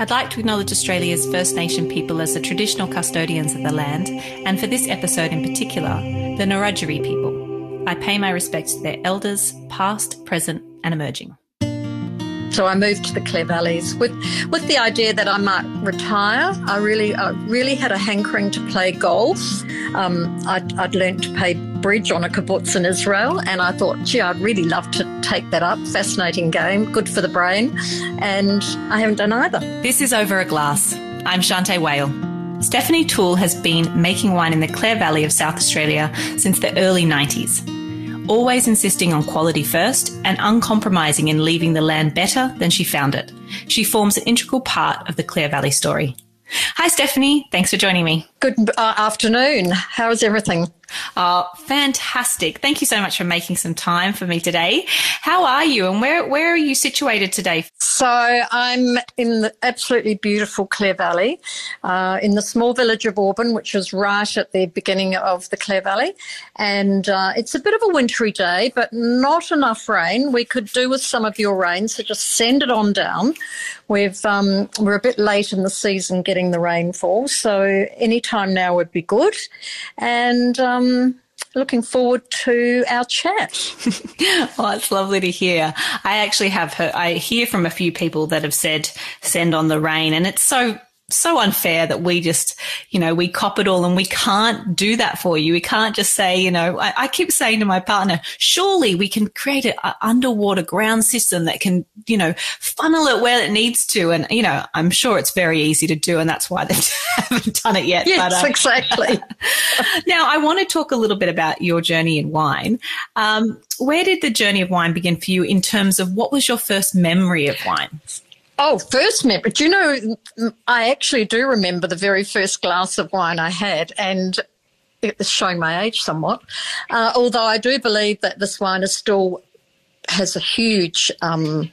I'd like to acknowledge Australia's First Nation people as the traditional custodians of the land, and for this episode in particular, the Ngarrindjeri people. I pay my respects to their elders, past, present, and emerging. So I moved to the Clare Valleys with, with the idea that I might retire. I really, I really had a hankering to play golf. Um, I'd, I'd learned to play bridge on a kibbutz in Israel, and I thought, gee, I'd really love to take that up. Fascinating game, good for the brain, and I haven't done either. This is Over a Glass. I'm Shanteh Wale. Stephanie Toole has been making wine in the Clare Valley of South Australia since the early 90s always insisting on quality first and uncompromising in leaving the land better than she found it. She forms an integral part of the Clare Valley story. Hi, Stephanie. Thanks for joining me. Good uh, afternoon. How's everything? Oh, fantastic. Thank you so much for making some time for me today. How are you and where, where are you situated today? So I'm in the absolutely beautiful Clare Valley, uh, in the small village of Auburn, which is right at the beginning of the Clare Valley. And uh, it's a bit of a wintry day, but not enough rain. We could do with some of your rain, so just send it on down. We've, um, we're a bit late in the season getting the rainfall, so any time now would be good. And um, looking forward to our chat. well, it's lovely to hear. I actually have heard, I hear from a few people that have said send on the rain, and it's so so unfair that we just, you know, we cop it all and we can't do that for you. We can't just say, you know, I, I keep saying to my partner, surely we can create an underwater ground system that can, you know, funnel it where it needs to. And, you know, I'm sure it's very easy to do and that's why they haven't done it yet. Yes, but, uh, exactly. now, I want to talk a little bit about your journey in wine. Um, where did the journey of wine begin for you in terms of what was your first memory of wine? Oh, first memory. Do you know, I actually do remember the very first glass of wine I had, and it's showing my age somewhat. Uh, although I do believe that this wine is still has a huge um,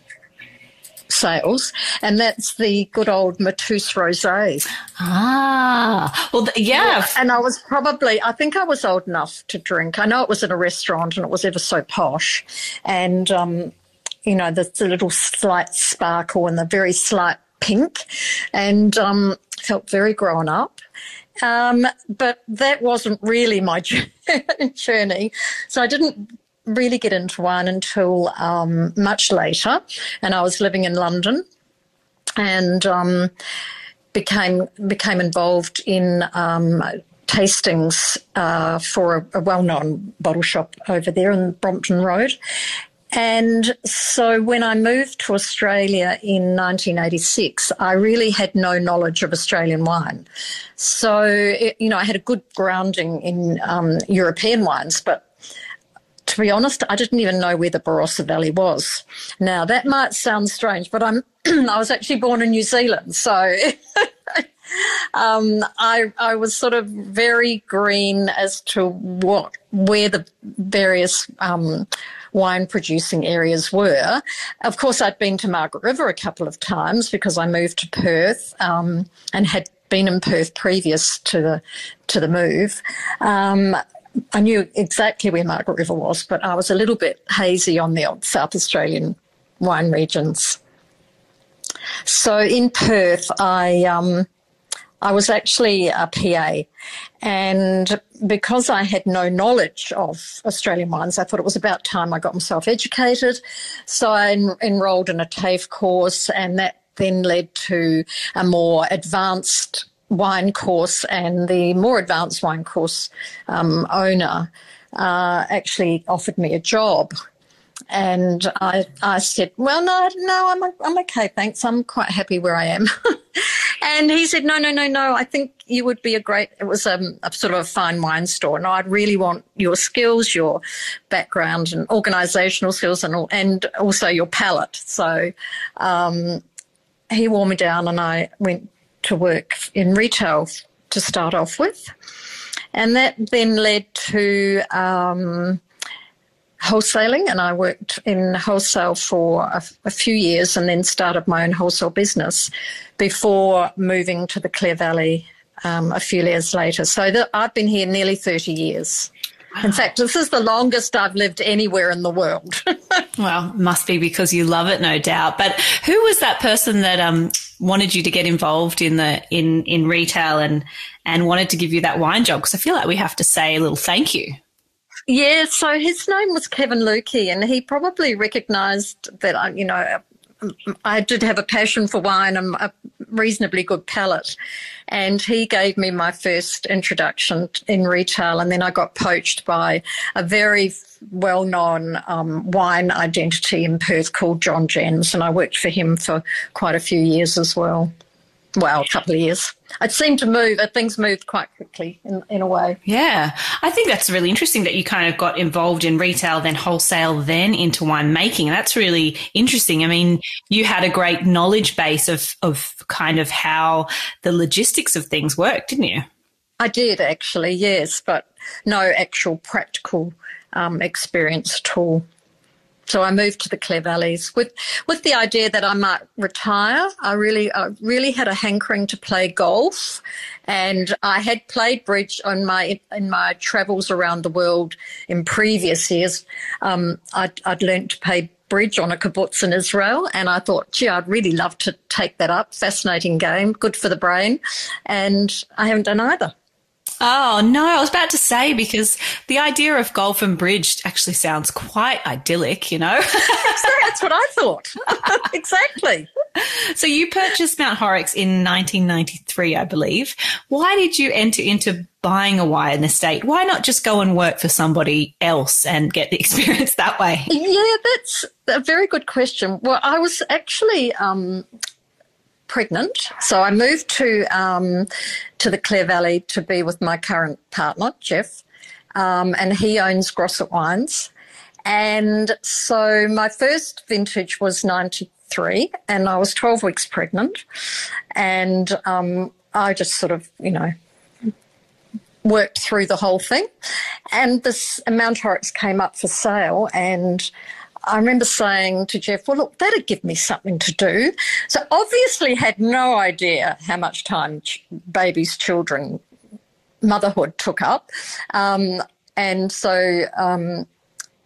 sales, and that's the good old Mateus Rosé. Ah, well, th- yeah. yeah. And I was probably, I think I was old enough to drink. I know it was in a restaurant and it was ever so posh, and um, you know, the, the little slight sparkle and the very slight pink, and um, felt very grown up. Um, but that wasn't really my journey. So I didn't really get into wine until um, much later, and I was living in London, and um, became became involved in um, tastings uh, for a, a, well-known bottle shop over there in Brompton Road, and so when I moved to Australia in 1986, I really had no knowledge of Australian wine. So, it, you know, I had a good grounding in um, European wines, but to be honest, I didn't even know where the Barossa Valley was. Now, that might sound strange, but I'm, I was actually born in New Zealand. So, um, I, I was sort of very green as to what, where the various, um, wine producing areas were. Of course, I'd been to Margaret River a couple of times because I moved to Perth um, and had been in Perth previous to the to the move. Um, I knew exactly where Margaret River was, but I was a little bit hazy on the South Australian wine regions. So in Perth, I um, I was actually a PA, and because I had no knowledge of Australian wines, I thought it was about time I got myself educated. So I en- enrolled in a TAFE course, and that then led to a more advanced wine course. And the more advanced wine course um, owner uh, actually offered me a job and I, I said, well, no, no, I'm, I'm okay, thanks. I'm quite happy where I am. and he said, no, no, no, no, I think you would be a great, it was a, a sort of a fine wine store. And I'd really want your skills, your background and organizational skills and, and also your palate. So, um, he wore me down and I went to work in retail to start off with. And that then led to, um, wholesaling and I worked in wholesale for a, a, few years and then started my own wholesale business before moving to the Clare Valley um, a few years later. So I've been here nearly 30 years. Wow. In fact, this is the longest I've lived anywhere in the world. well, must be because you love it, no doubt. But who was that person that um, wanted you to get involved in the in in retail and and wanted to give you that wine job because I feel like we have to say a little thank you. Yeah, so his name was Kevin Lukey, and he probably recognised that I, you know, um, I did have a passion for wine and a reasonably good palate. And he gave me my first introduction in retail. And then I got poached by a very well known um, wine identity in Perth called John Jens. And I worked for him for quite a few years as well well, a couple of years. It seemed to move, uh, things moved quite quickly in, in a way. Yeah. I think that's really interesting that you kind of got involved in retail, then wholesale, then into winemaking. That's really interesting. I mean, you had a great knowledge base of, of kind of how the logistics of things work, didn't you? I did actually, yes, but no actual practical um, experience at all. So I moved to the Clare Valleys with with the idea that I might retire. I really I really had a hankering to play golf, and I had played bridge on my in my travels around the world in previous years. Um, I'd, I'd learned to play bridge on a kibbutz in Israel, and I thought, gee, I'd really love to take that up. Fascinating game, good for the brain, and I haven't done either. Oh, no, I was about to say because the idea of golf and bridge actually sounds quite idyllic, you know? That's what I thought. exactly. So you purchased Mount Horrocks in 1993, I believe. Why did you enter into buying a wine estate? Why not just go and work for somebody else and get the experience that way? Yeah, that's a very good question. Well, I was actually um, pregnant. So I moved to um, to the Clare Valley to be with my current partner, Jeff, um, and he owns Grosset Wines. And so my first vintage was 93, and I was 12 weeks pregnant. And um, I just sort of, you know, worked through the whole thing. And this Mount Horrocks came up for sale, and I remember saying to Jeff, well, look, that'd give me something to do. So obviously had no idea how much time ch- babies, children, motherhood took up. Um, and so um,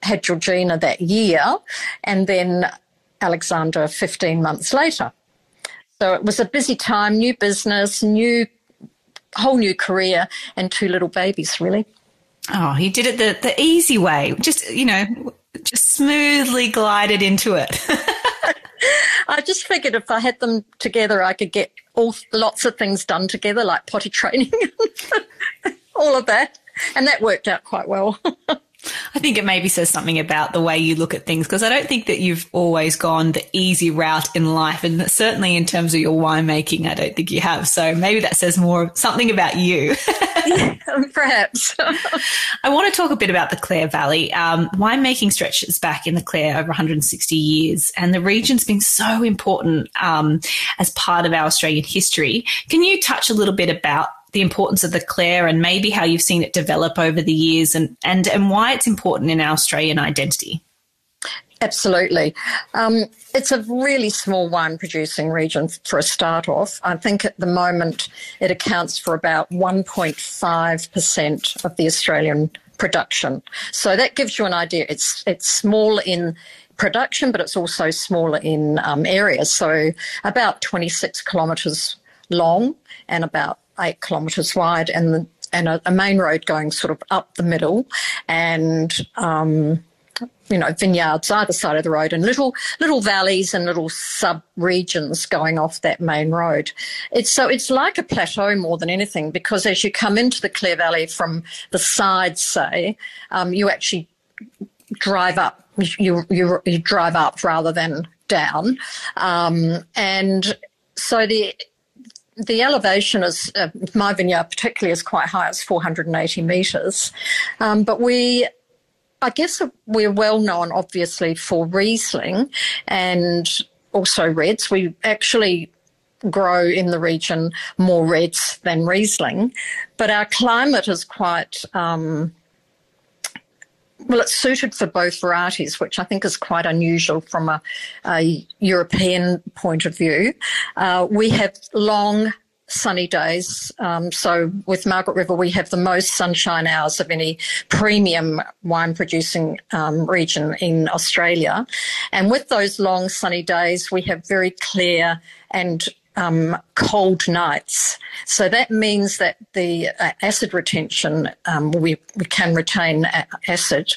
had Georgina that year and then Alexander 15 months later. So it was a busy time, new business, new whole new career and two little babies really. Oh, he did it the, the easy way. Just, you know, just smoothly glided into it. I just figured if I had them together, I could get all lots of things done together, like potty training, all of that, and that worked out quite well. I think it maybe says something about the way you look at things because I don't think that you've always gone the easy route in life. And certainly in terms of your winemaking, I don't think you have. So maybe that says more something about you. perhaps. I want to talk a bit about the Clare Valley. Um, winemaking stretches back in the Clare over 160 years, and the region's been so important um, as part of our Australian history. Can you touch a little bit about the importance of the Clare and maybe how you've seen it develop over the years and, and, and why it's important in our Australian identity. Absolutely. Um, it's a really small wine producing region for a start off. I think at the moment it accounts for about 1.5% of the Australian production. So that gives you an idea. It's, it's small in production, but it's also smaller in um, area. So about 26 kilometres long and about eight kilometres wide, and the, and a, a, main road going sort of up the middle, and um, you know vineyards either side of the road, and little little valleys and little sub regions going off that main road. It's so it's like a plateau more than anything because as you come into the Clare Valley from the sides, say, um, you actually drive up. You, you you drive up rather than down, um, and so the the elevation is uh, my vineyard particularly is quite high. It's 480 metres, um, but we. I guess we're well known, obviously, for Riesling and also Reds. We actually grow in the region more Reds than Riesling, but our climate is quite um, well, it's suited for both varieties, which I think is quite unusual from a, a European point of view. Uh, we have long sunny days. Um, so with Margaret River, we have the most sunshine hours of any premium wine producing um, region in Australia. And with those long sunny days, we have very clear and um, cold nights. So that means that the uh, acid retention, um, we, we can retain acid.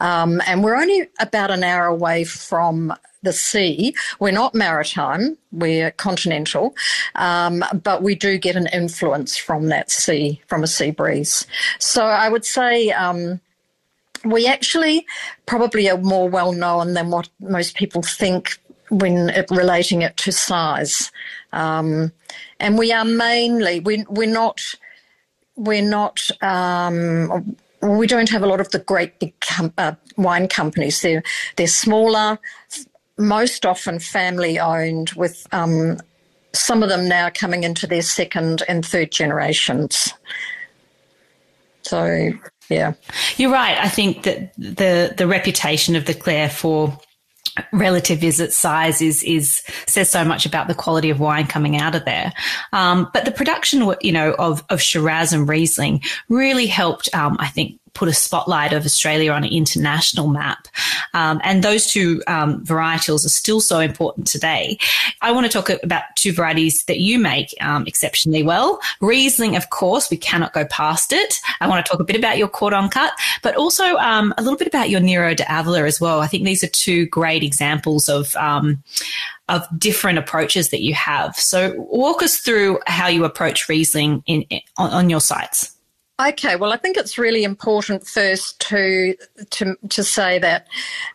Um, and we're only about an hour away from the sea. We're not maritime, we're continental, um, but we do get an influence from that sea, from a sea breeze. So I would say um, we actually probably are more well known than what most people think when it, relating it to size. Um, and we are mainly, we, we're not, we're not, um, we don't have a lot of the great big com- uh, wine companies. They're, they're smaller, most often family owned, with um, some of them now coming into their second and third generations. So, yeah. You're right. I think that the, the reputation of the Clare for relative visit size is is says so much about the quality of wine coming out of there. Um, but the production, you know, of of Shiraz and Riesling really helped. Um, I think put a spotlight of Australia on an international map. Um, and those two um, varietals are still so important today. I want to talk about two varieties that you make um, exceptionally well. Riesling, of course, we cannot go past it. I want to talk a bit about your Cordon cut, but also um, a little bit about your Nero d'Avola as well. I think these are two great examples of um, of different approaches that you have. So walk us through how you approach Riesling in, in on, on your sites. Okay, well, I think it's really important first to to to say that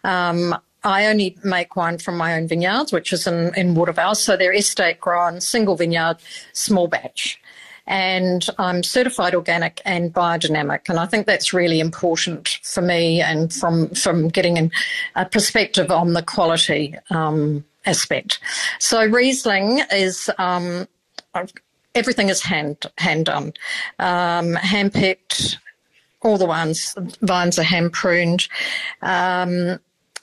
um, I only make wine from my own vineyards, which is in in Watervale, so they're estate grown, single vineyard, small batch, and I'm certified organic and biodynamic, and I think that's really important for me and from from getting a perspective on the quality um, aspect. So Riesling is. Um, everything is hand hand done, um, hand picked. All the ones vines are hand pruned. Um,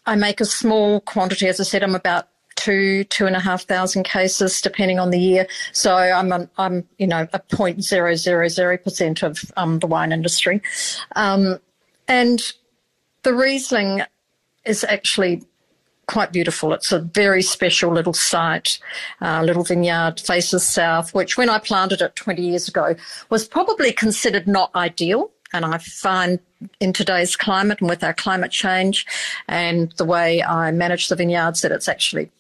I make a small quantity, as I said. I'm about two two and a half thousand cases, depending on the year. So I'm a, I'm you know a point zero zero zero percent of um, the wine industry, um, and the Riesling is actually quite beautiful. It's a very special little site, uh, little vineyard, faces south, which when I planted it 20 years ago was probably considered not ideal. And I find in today's climate and with our climate change and the way I manage the vineyards that it's actually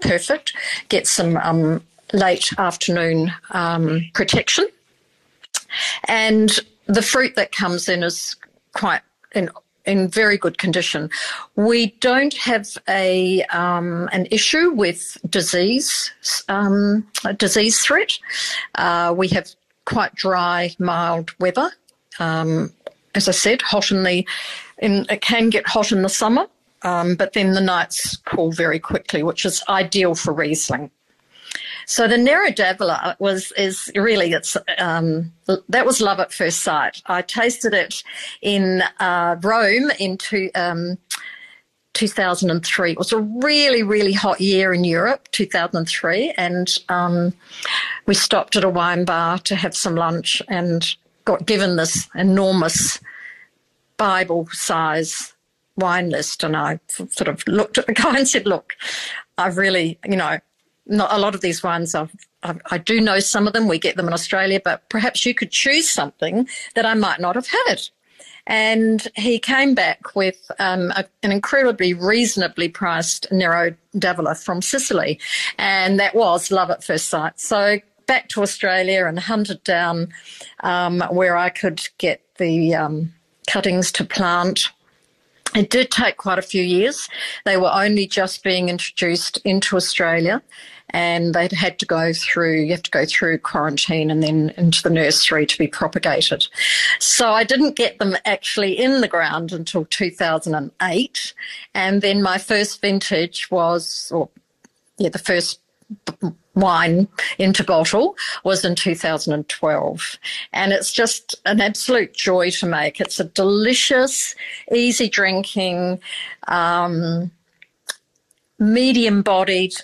perfect. Get some um, late afternoon um, protection. And the fruit that comes in is quite in in very good condition. We don't have a um, an issue with disease um, disease threat. Uh, we have quite dry, mild weather. Um, as I said, hot in the in, it can get hot in the summer, um, but then the nights cool very quickly, which is ideal for Riesling. So the d'Avola was is really it's um, that was love at first sight. I tasted it in uh, Rome into. Um, 2003. It was a really, really hot year in Europe, 2003, and um, we stopped at a wine bar to have some lunch and got given this enormous Bible size wine list. And I sort of looked at the guy and said, Look, I've really, you know, not a lot of these wines I've, I've, i do know some of them. We get them in Australia, but perhaps you could choose something that I might not have had. And he came back with um, a, an incredibly reasonably priced Nero d'Avola from Sicily, and that was love at first sight. So back to Australia and hunted down um, where I could get the um, cuttings to plant it did take quite a few years. They were only just being introduced into Australia and they'd had to go through, you have to go through quarantine and then into the nursery to be propagated. So I didn't get them actually in the ground until 2008. And then my first vintage was, or yeah, the first wine into bottle was in 2012. And it's just an absolute joy to make. It's a delicious, easy drinking, um, medium bodied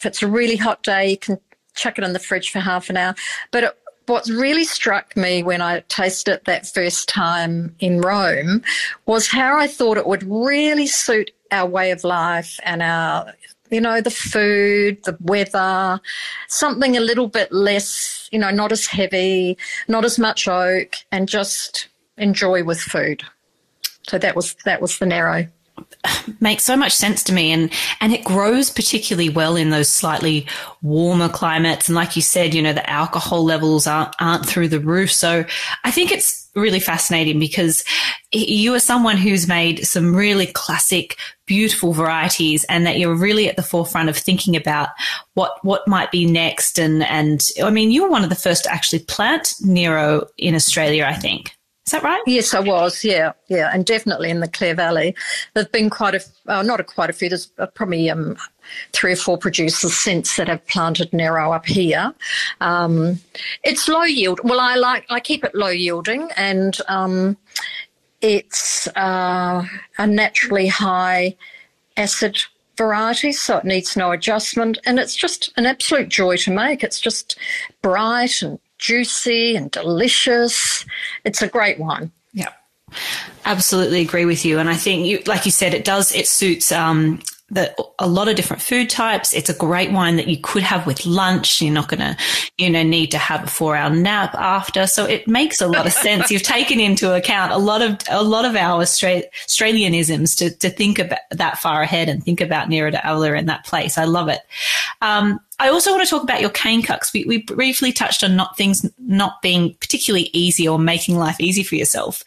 if it's a really hot day, you can chuck it in the fridge for half an hour. But it, what really struck me when I tasted it that first time in Rome was how I thought it would really suit our way of life and our you know, the food, the weather, something a little bit less, you know, not as heavy, not as much oak, and just enjoy with food. So that was that was the Nero makes so much sense to me and and it grows particularly well in those slightly warmer climates. And like you said you know the alcohol levels aren't aren't through the roof. So i think it's really fascinating because you are someone who's made some really classic beautiful varieties and that you're really at the forefront of thinking about what what might be next. And and i mean you were one of the first to actually plant nero in australia i think is that right? Yes, I was. Yeah, yeah, and definitely in the Clare Valley. There've been quite a, uh, not a quite a few. There's uh, probably um, three or four producers since that have planted Nero up here. Um, it's low yield. Well, I like I keep it low yielding, and um, it's uh, a naturally high acid variety, so it needs no adjustment, and it's just an absolute joy to make. It's just bright and juicy and delicious. It's a great wine. Yeah. Absolutely agree with you. And I think you, like you said, it does, it suits, um, a lot of different food types. It's a great wine that you could have with lunch. You're not going to, you know, need to have a four hour nap after. So it makes a lot of sense. You've taken into account a lot of, a lot of our Austra- Australianisms to, to think about that far ahead and think about Nero d'Avola in that place. I love it. Um, I also want to talk about your cane cuts. We, we briefly touched on not things not being particularly easy or making life easy for yourself.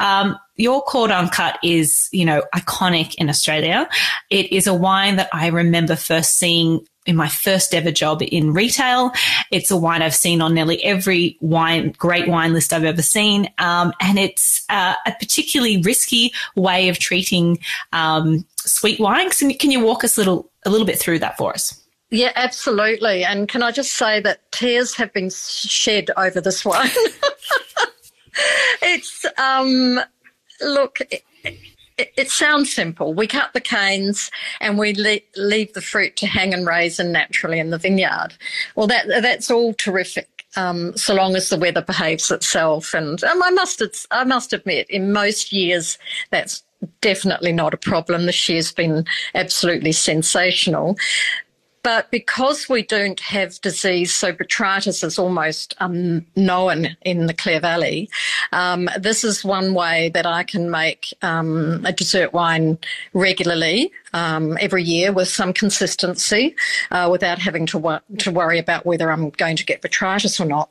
Um, your cordon cut is, you know, iconic in Australia. It is a wine that I remember first seeing in my first ever job in retail. It's a wine I've seen on nearly every wine, great wine list I've ever seen. Um, and it's uh, a particularly risky way of treating um, sweet wine. Can, can you walk us a little, a little bit through that for us? Yeah, absolutely. And can I just say that tears have been shed over this one? it's, um, look, it, it, it, sounds simple. We cut the canes and we le- leave the fruit to hang and raisin naturally in the vineyard. Well, that that's all terrific. Um, so long as the weather behaves itself, and um, I must I must admit, in most years that's definitely not a problem. This year's been absolutely sensational. But because we don't have disease, so botrytis is almost unknown in the Clare Valley, um, this is one way that I can make um, a dessert wine regularly um, every year with some consistency uh, without having to, to worry about whether I'm going to get botrytis or not.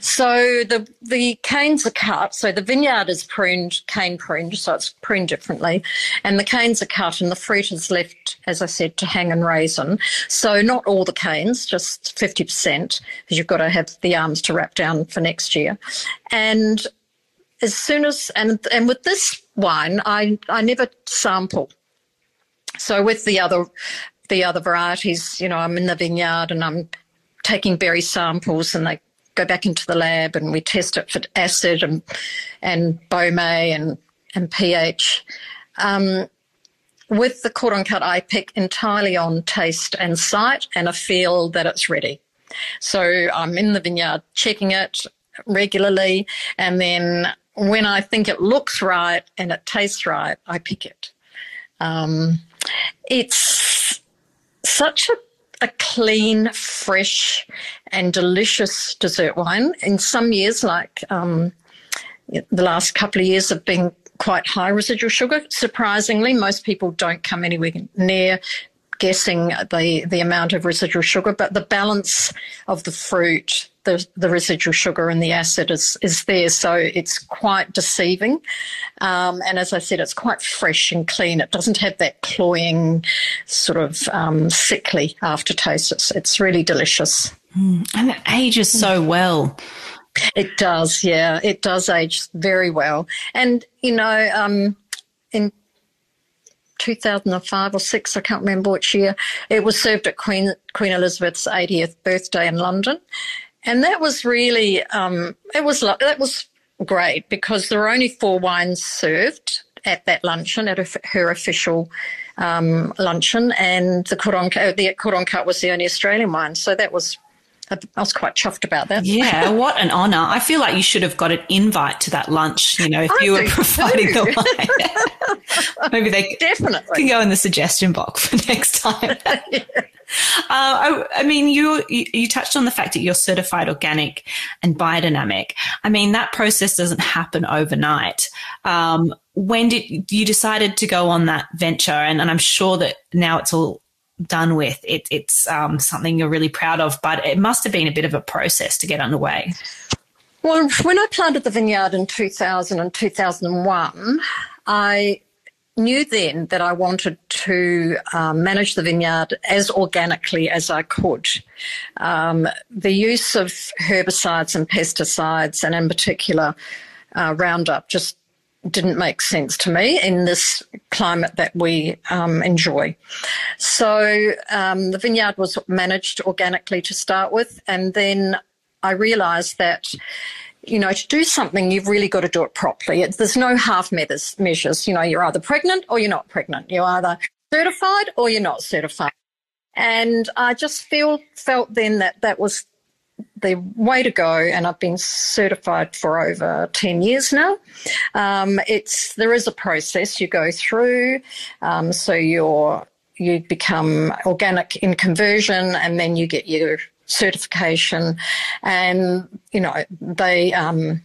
So the, the canes are cut. So the vineyard is pruned, cane pruned, so it's pruned differently. And the canes are cut and the fruit is left, as I said, to hang and raisin. So not all the canes, just 50%, because you've got to have the arms to wrap down for next year. And as soon as and and with this wine, I I never sample. So with the other the other varieties, you know, I'm in the vineyard and I'm taking berry samples and they go back into the lab and we test it for acid and and Baumé and and pH. Um, with the cordon cut, I pick entirely on taste and sight, and I feel that it's ready. So I'm in the vineyard checking it regularly, and then when I think it looks right and it tastes right, I pick it. Um, it's such a a clean, fresh, and delicious dessert wine. In some years, like um, the last couple of years, have been quite high residual sugar. Surprisingly, most people don't come anywhere near guessing the, the amount of residual sugar, but the balance of the fruit the, the residual sugar and the acid is, is there. So it's quite deceiving. Um, and as I said, it's quite fresh and clean. It doesn't have that cloying, sort of um, sickly aftertaste. It's, it's really delicious. Mm, and it ages so well. It does, yeah. It does age very well. And, you know, um, in 2005 or six, I can't remember which year, it was served at Queen, Queen Elizabeth's 80th birthday in London and that was really um, it was that was great because there were only four wines served at that luncheon at her official um, luncheon, and the cordon the cut was the only Australian wine, so that was. I was quite chuffed about that. Yeah, what an honour! I feel like you should have got an invite to that lunch. You know, if I you were providing the wine. Maybe they definitely can go in the suggestion box for next time. yeah. Uh, I, I, mean, you, you touched on the fact that you're certified organic and biodynamic. I mean, that process doesn't happen overnight. Um, when did you decided to go on that venture? And, and I'm sure that now it's all done with. It, it's um, something you're really proud of, but it must have been a bit of a process to get underway. Well, when I planted the vineyard in 2000 and 2001, I knew then that I wanted to um, manage the vineyard as organically as I could. Um, the use of herbicides and pesticides, and in particular uh, Roundup, just didn't make sense to me in this climate that we um, enjoy. So um, the vineyard was managed organically to start with, and then I realised that you know, to do something, you've really got to do it properly. It's, there's no half measures. You know, you're either pregnant or you're not pregnant. You're either certified or you're not certified. And I just feel felt then that that was the way to go. And I've been certified for over ten years now. Um, it's there is a process you go through. Um, so you're you become organic in conversion, and then you get your certification, and you know they. Um,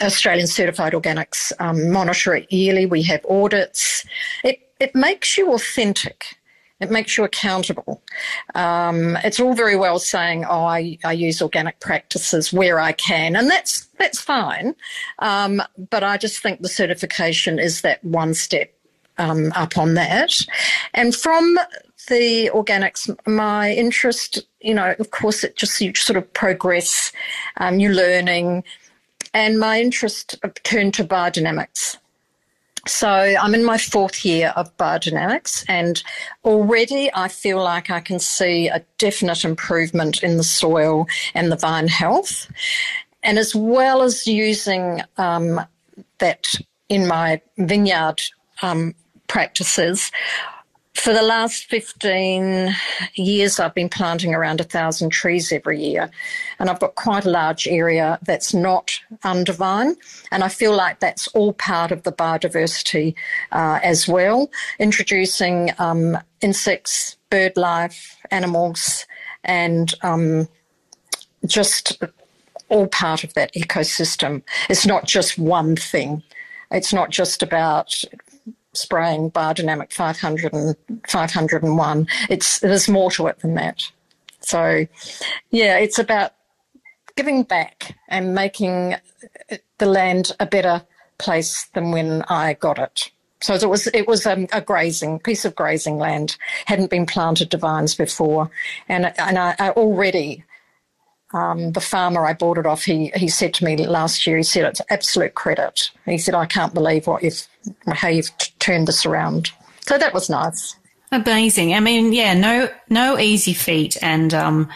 Australian Certified Organics um, monitor it yearly. We have audits. It it makes you authentic. It makes you accountable. Um, it's all very well saying, "Oh, I, I, use organic practices where I can," and that's that's fine. Um, but I just think the certification is that one step um, up on that. And from the organics, my interest, you know, of course, it just you sort of progress, um, you're learning, and my interest turned to biodynamics. So I'm in my fourth year of biodynamics, and already I feel like I can see a definite improvement in the soil and the vine health. And as well as using um, that in my vineyard um, practices, for the last 15 years, I've been planting around a thousand trees every year. And I've got quite a large area that's not under vine, And I feel like that's all part of the biodiversity uh, as well. Introducing um, insects, bird life, animals, and um, just all part of that ecosystem. It's not just one thing. It's not just about spraying biodynamic 500 and 501. It's there's more to it than that. So, yeah, it's about giving back and making the land a better place than when I got it. So it was it was a, a grazing piece of grazing land hadn't been planted to vines before, and and I, I already um, the farmer I bought it off, he he said to me last year, he said it's absolute credit. He said I can't believe what you've how you've t- turned this around. So that was nice. Amazing. I mean, yeah, no, no easy feat, and um,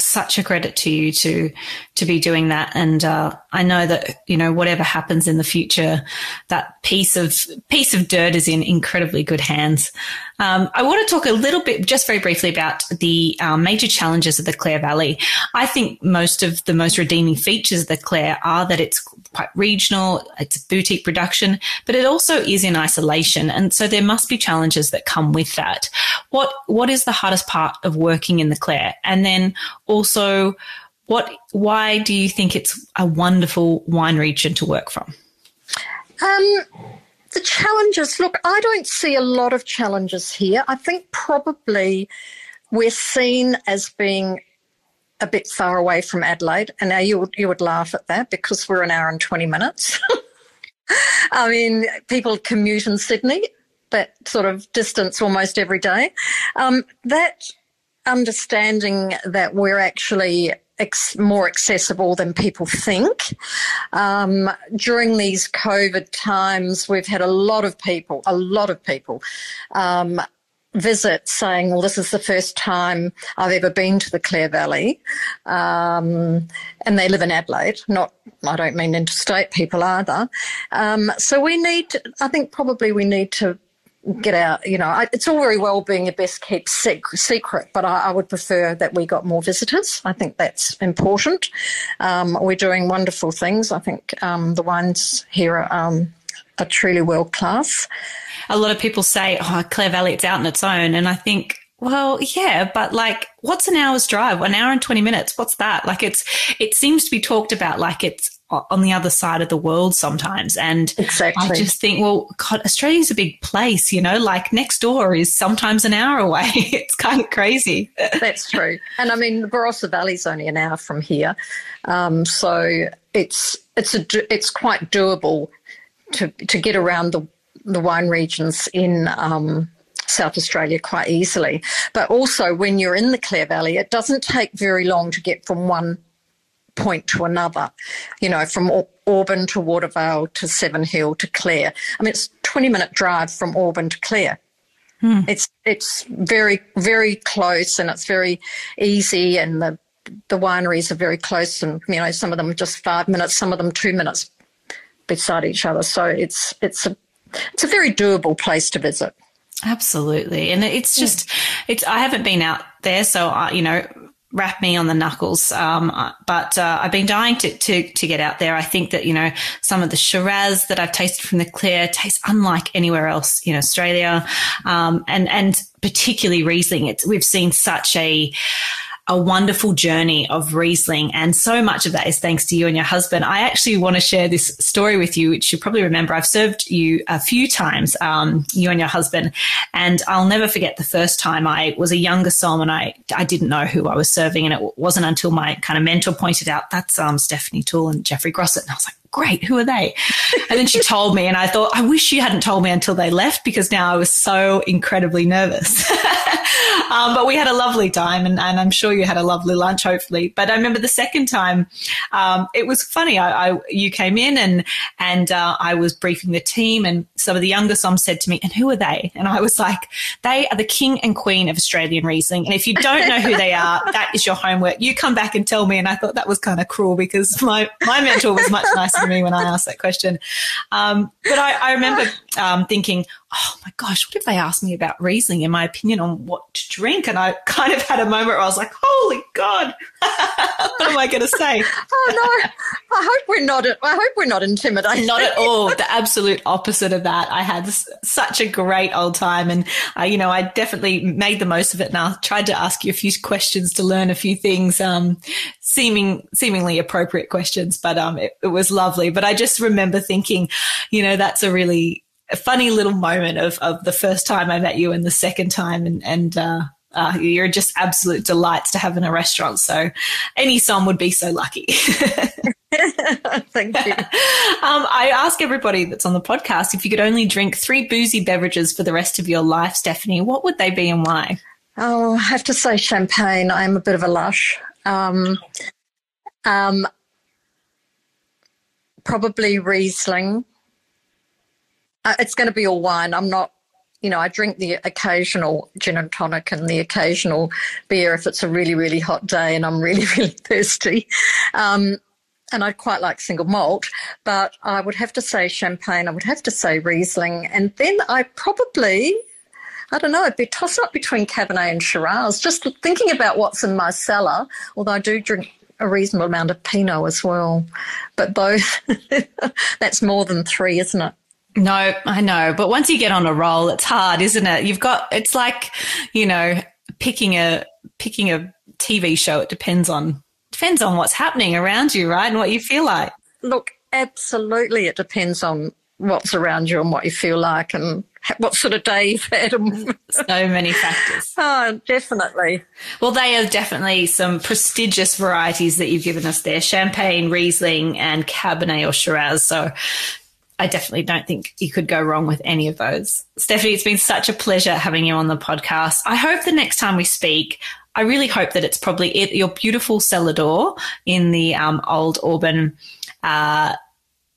such a credit to you to to be doing that. And uh, I know that you know whatever happens in the future, that piece of piece of dirt is in incredibly good hands. Um, I want to talk a little bit, just very briefly, about the um, major challenges of the Clare Valley. I think most of the most redeeming features of the Clare are that it's quite regional, it's boutique production, but it also is in isolation, and so there must be challenges that come with that. What what is the hardest part of working in the Clare, and then also what why do you think it's a wonderful wine region to work from? Um, the challenges, look, I don't see a lot of challenges here. I think probably we're seen as being a bit far away from Adelaide. And now you would, you would laugh at that because we're an hour and 20 minutes. I mean, people commute in Sydney, that sort of distance almost every day. Um, that understanding that we're actually ex- more accessible than people think. Um, during these COVID times, we've had a lot of people, a lot of people. Um, visit saying, well, this is the first time I've ever been to the Clare Valley. Um, and they live in Adelaide, not, I don't mean interstate people either. Um, so we need, I think probably we need to get out. You know, it's all very well being a best kept secret, but I, I, would prefer that we got more visitors. I think that's important. Um, we're doing wonderful things. I think um, the wines here are um, truly world class. A lot of people say, "Oh, Clare Valley, it's out on its own," and I think well, yeah, but like, what's an hour's drive? An hour and 20 minutes? What's that? Like, it's, it seems to be talked about like it's on the other side of the world sometimes. And exactly. I just think, well, God, Australia's a big place, you know, like next door is sometimes an hour away. it's kind of crazy. That's true. And I mean, the Barossa Valley's only an hour from here. Um, so it's, it's a, it's quite doable to, to get around the, the wine regions in, um, South Australia quite easily. But also, when you're in the Clare Valley, it doesn't take very long to get from one point to another, you know, from Auburn to Watervale to Seven Hill to Clare. I mean, it's 20 minute drive from Auburn to Clare. Hmm. It's it's very very close and it's very easy and the the wineries are very close and you know some of them just five minutes, some of them two minutes beside each other. So it's it's a it's a very doable place to visit. Absolutely. And it's just, it's, I haven't been out there. So, I, you know, wrap me on the knuckles. Um, uh, but uh, I've been dying to, to, to get out there. I think that, you know, some of the Shiraz that I've tasted from the Clare taste unlike anywhere else in Australia. Um, and, and particularly Riesling. It's, we've seen such a, a wonderful journey of Riesling. And so much of that is thanks to you and your husband. I actually want to share this story with you, which you probably remember. I've served you a few times, um, you and your husband. And I'll never forget the first time I was a younger somm and I, I didn't know who I was serving. And it wasn't until my kind of mentor pointed out, that's um, Stephanie Toole and Jeffrey Grosset. And I was like, great, who are they? And then she told me, and I thought, I wish you hadn't told me until they left because now I was so incredibly nervous. um, but we had a lovely time, and, and, I'm sure you had a lovely lunch, hopefully. But I remember the second time, um, it was funny. I, I, you came in, and and uh, I was briefing the team, and some of the younger somms said to me, "And who are they?" And I was like, "They are the king and queen of Australian Riesling." And if you don't know who they are, that is your homework. You come back and tell me. And I thought that was kind of cruel because my my mentor was much nicer me when I asked that question. Um, but I, I remember um, thinking, oh my gosh, what if they asked me about Riesling and my opinion on what to drink? And I kind of had a moment where I was like, holy God, what am I going to say? oh no, I hope we're not, I hope we're not intimidated. Not at all. The absolute opposite of that. I had such a great old time and, uh, you know, I definitely made the most of it and I tried to ask you a few questions to learn a few things, um, seeming, seemingly appropriate questions, but, um, it, it was lovely. But I just remember thinking, you know, that's a really, a funny little moment of, of the first time I met you and the second time. And, and, uh, uh, you're just absolute delights to have in a restaurant. So any somm would be so lucky. Thank you. um, I ask everybody that's on the podcast if you could only drink three boozy beverages for the rest of your life, Stephanie, what would they be and why? Oh, I have to say champagne. I'm a bit of a lush. Um, um, probably Riesling uh, it's going to be all wine. I'm not, you know, I drink the occasional gin and tonic and the occasional beer if it's a really, really hot day and I'm really, really thirsty. Um, and I quite like single malt, but I would have to say champagne. I would have to say Riesling, and then I probably, I don't know, it'd be toss up between Cabernet and Shiraz. Just thinking about what's in my cellar, although I do drink a reasonable amount of Pinot as well, but both that's more than three, isn't it? No, I know. But once you get on a roll, it's hard, isn't it? You've got, it's like, you know, picking a, picking a TV show. It depends on, depends on what's happening around you, right? And what you feel like. Look, absolutely. It depends on what's around you and what you feel like and what sort of day you've had. so many factors. Oh, definitely. Well, they are definitely some prestigious varieties that you've given us there Champagne, Riesling, and Cabernet or Shiraz. So I definitely don't think you could go wrong with any of those. Stephanie, it's been such a pleasure having you on the podcast. I hope the next time we speak, I really hope that it's probably your beautiful cellar door in the um, old Auburn uh,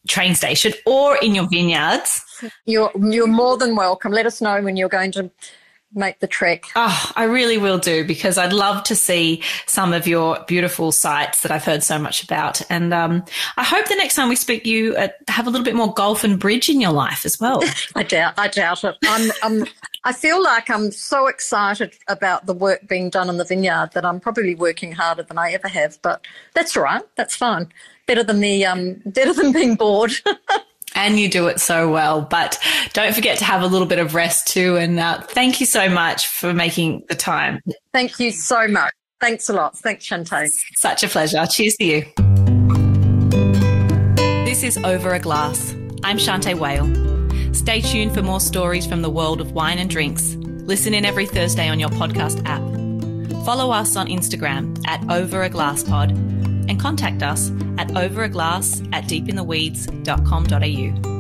train station or in your vineyards. You're you're more than welcome. Let us know when you're going to make the trek. Oh, I really will do because I'd love to see some of your beautiful sites that I've heard so much about. And um, I hope the next time we speak, you uh, have a little bit more golf and bridge in your life as well. I doubt. I doubt it. I'm. I'm I feel like I'm so excited about the work being done in the vineyard that I'm probably working harder than I ever have. But that's all right. That's fine. Better than the um, better than being bored. and you do it so well. But don't forget to have a little bit of rest too. And uh, thank you so much for making the time. Thank you so much. Thanks a lot. Thanks, Shantae. Such a pleasure. Cheers to you. This is Over a Glass. I'm Shantae Whale. Stay tuned for more stories from the world of wine and drinks. Listen in every Thursday on your podcast app. Follow us on Instagram at Over a Glass Pod and contact us at overaglass at deepintheweeds.com.au.